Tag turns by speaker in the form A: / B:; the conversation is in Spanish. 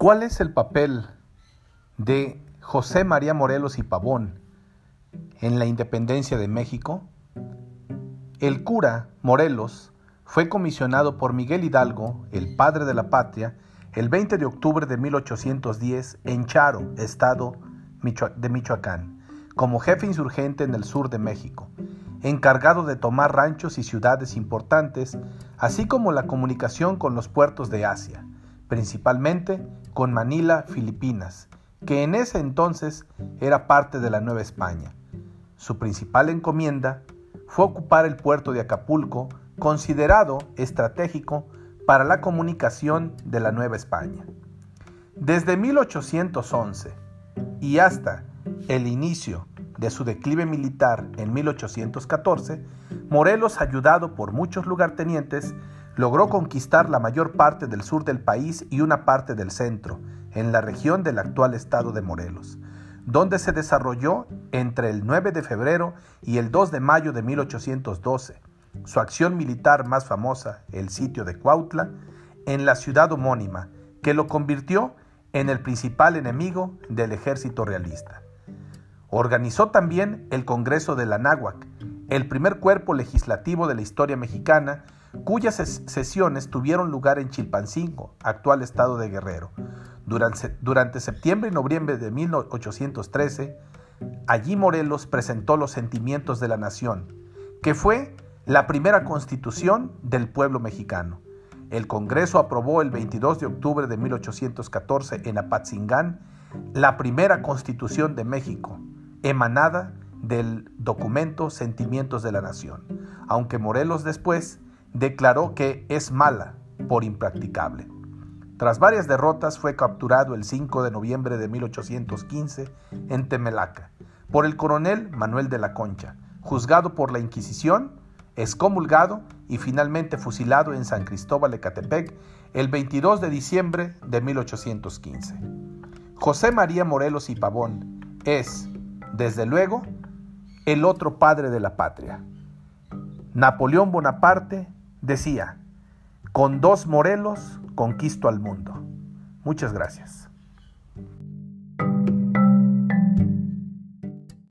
A: ¿Cuál es el papel de José María Morelos y Pavón en la independencia de México? El cura Morelos fue comisionado por Miguel Hidalgo, el padre de la patria, el 20 de octubre de 1810 en Charo, estado de Michoacán, como jefe insurgente en el sur de México, encargado de tomar ranchos y ciudades importantes, así como la comunicación con los puertos de Asia, principalmente con Manila, Filipinas, que en ese entonces era parte de la Nueva España. Su principal encomienda fue ocupar el puerto de Acapulco, considerado estratégico para la comunicación de la Nueva España. Desde 1811 y hasta el inicio de su declive militar en 1814, Morelos, ayudado por muchos lugartenientes, logró conquistar la mayor parte del sur del país y una parte del centro, en la región del actual estado de Morelos, donde se desarrolló entre el 9 de febrero y el 2 de mayo de 1812 su acción militar más famosa, el sitio de Cuautla, en la ciudad homónima, que lo convirtió en el principal enemigo del ejército realista. Organizó también el Congreso de la Náhuac, el primer cuerpo legislativo de la historia mexicana, cuyas sesiones tuvieron lugar en Chilpancingo, actual estado de Guerrero. Durante, septiembre y noviembre de 1813, allí Morelos presentó los sentimientos de la nación, que fue la primera constitución del pueblo mexicano. El Congreso aprobó el 22 de octubre de 1814 en Apatzingán la primera constitución de México, emanada del documento Sentimientos de la Nación, aunque Morelos después declaró que es mala por impracticable. Tras varias derrotas fue capturado el 5 de noviembre de 1815 en Temelaca por el coronel Manuel de la Concha, juzgado por la Inquisición excomulgado y finalmente fusilado en San Cristóbal de Catepec el 22 de diciembre de 1815. José María Morelos y Pavón es, desde luego, el otro padre de la patria. Napoleón Bonaparte decía, con dos Morelos conquisto al mundo. Muchas gracias.